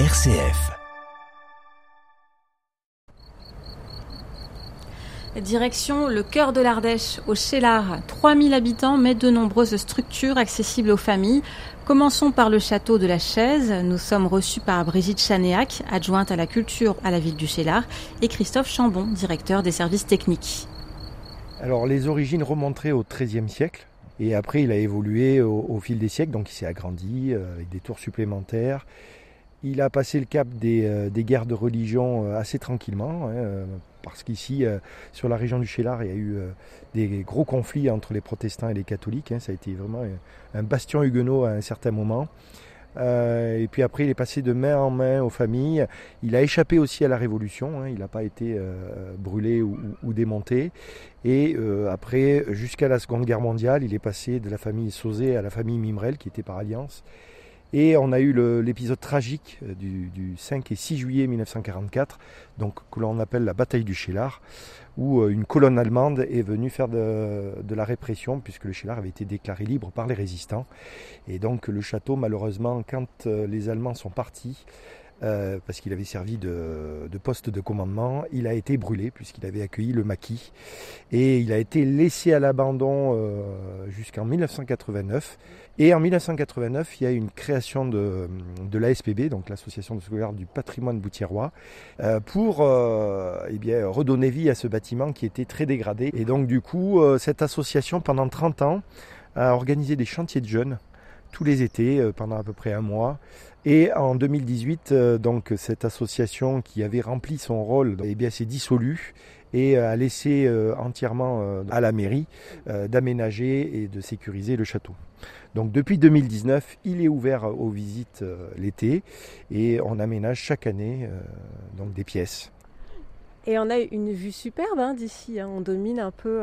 RCF. Direction le cœur de l'Ardèche, au Chélard. 3000 habitants, mais de nombreuses structures accessibles aux familles. Commençons par le château de la Chaise. Nous sommes reçus par Brigitte Chanéac, adjointe à la culture à la ville du Chélard, et Christophe Chambon, directeur des services techniques. Alors les origines remonteraient au XIIIe siècle. Et après, il a évolué au, fil des siècles, donc il s'est agrandi euh, avec des tours supplémentaires. Il a passé le cap des, euh, guerres de religion euh, assez tranquillement, hein, parce qu'ici, sur la région du Chélard, il y a eu des gros conflits entre les protestants et les catholiques. Hein. ça a été vraiment un bastion huguenot à un certain moment. Euh, et puis après, il est passé de main en main aux familles. Il a échappé aussi à la Révolution. Hein. il n'a pas été euh, brûlé ou, démonté. Et euh, après, jusqu'à la Seconde Guerre mondiale, il est passé de la famille Sauzet à la famille Mimrel, qui était par alliance. Et on a eu l'épisode tragique du, 5 et 6 juillet 1944, donc que l'on appelle la bataille du Chélard, où euh, une colonne allemande est venue faire de, la répression, puisque le Chélard avait été déclaré libre par les résistants. Et donc le château, malheureusement, quand euh, les Allemands sont partis, euh, parce qu'il avait servi de, poste de commandement. Il a été brûlé puisqu'il avait accueilli le maquis et il a été laissé à l'abandon jusqu'en 1989. Et en 1989, il y a une création de, l'ASPB, donc l'Association de sauvegarde du patrimoine boutiérois, pour eh bien, redonner vie à ce bâtiment qui était très dégradé. Et donc du coup, cette association, pendant 30 ans, a organisé des chantiers de jeunes tous les étés pendant à peu près un mois et en 2018, euh, donc cette association qui avait rempli son rôle, eh s'est dissolue et a laissé euh, entièrement euh, à la mairie d'aménager et de sécuriser le château. Donc depuis 2019, il est ouvert aux visites l'été et on aménage chaque année donc des pièces. Et on a une vue superbe hein, d'ici, hein. on domine un peu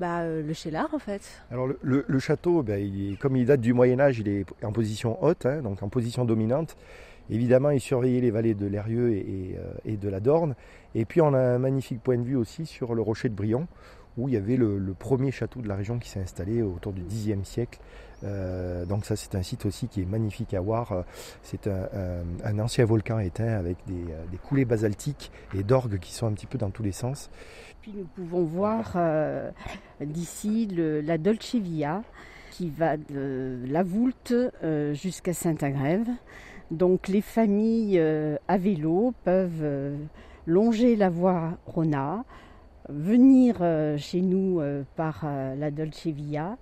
bah, euh, le Chélard en fait. Alors le, château, bah, comme il date du Moyen Âge, il est en position haute, hein, donc en position dominante. Évidemment, il surveillait les vallées de l'Erieux et, euh, de la Dorne. Et puis on a un magnifique point de vue aussi sur le rocher de Brion, où il y avait le, premier château de la région qui s'est installé autour du Xe siècle. Euh, donc ça c'est un site aussi qui est magnifique à voir. C'est un, ancien volcan éteint avec des, des coulées basaltiques et d'orgues qui sont un petit peu dans tous les sens nous pouvons voir euh, d'ici la Dolce Via qui va de la Voulte euh, jusqu'à Saint-Agrève. Donc les familles euh, à vélo peuvent longer la voie Rona, venir chez nous par la Dolce Via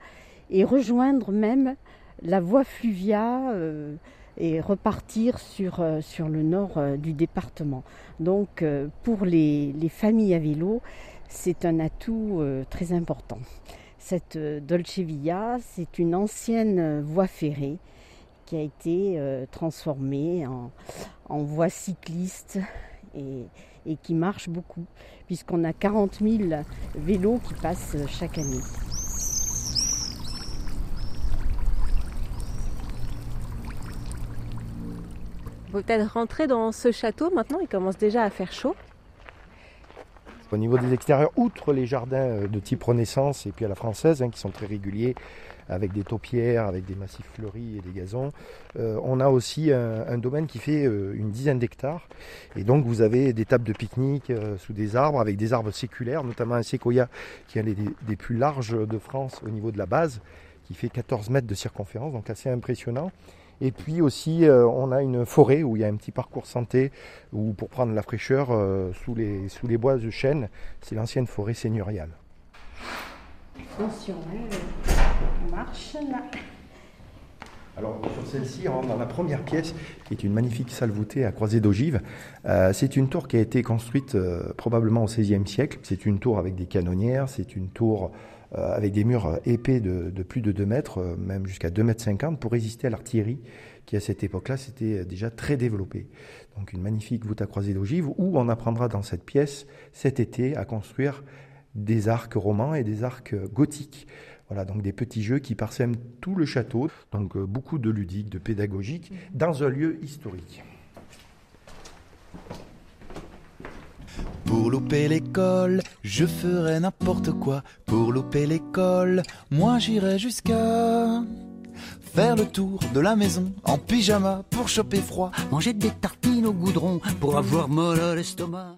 et rejoindre même la voie Fluvia et repartir sur, sur le nord du département. Donc pour les, les familles à vélo, c'est un atout euh, très important. Cette euh, Dolce Via, c'est une ancienne euh, voie ferrée qui a été transformée en, voie cycliste et, et, qui marche beaucoup, puisqu'on a 40 000 vélos qui passent chaque année. On peut peut-être rentrer dans ce château maintenant, il commence déjà à faire chaud. Au niveau des extérieurs, outre les jardins euh, de type Renaissance et puis à la française, hein, qui sont très réguliers, avec des taupières, avec des massifs fleuris et des gazons, euh, on a aussi un, domaine qui fait euh, une dizaine d'hectares. Et donc vous avez des tables de pique-nique sous des arbres, avec des arbres séculaires, notamment un séquoia qui est un des plus larges de France au niveau de la base, qui fait 14 mètres de circonférence, donc assez impressionnant. Et puis aussi, euh, on a une forêt où il y a un petit parcours santé où pour prendre la fraîcheur euh, sous, les, sous les bois de chêne. C'est l'ancienne forêt seigneuriale. Attention, hein, on marche là. Alors sur celle-ci, on rentre dans la première pièce, qui est une magnifique salle voûtée à croisée d'ogive. Euh, c'est une tour qui a été construite probablement au XVIe siècle. C'est une tour avec des canonnières, c'est une tour avec des murs épais de, plus de 2 mètres, euh, même jusqu'à 2 mètres 50, pour résister à l'artillerie qui à cette époque-là s'était déjà très développée. Donc une magnifique voûte à croisée d'ogive où on apprendra dans cette pièce cet été à construire des arcs romans et des arcs gothiques. Voilà, donc des petits jeux qui parsèment tout le château, donc euh, beaucoup de ludique, de pédagogique, dans un lieu historique. Pour louper l'école, je ferai n'importe quoi. Pour louper l'école, moi j'irai jusqu'à Faire le tour de la maison en pyjama pour choper froid. Manger des tartines au goudron pour avoir mal à l'estomac.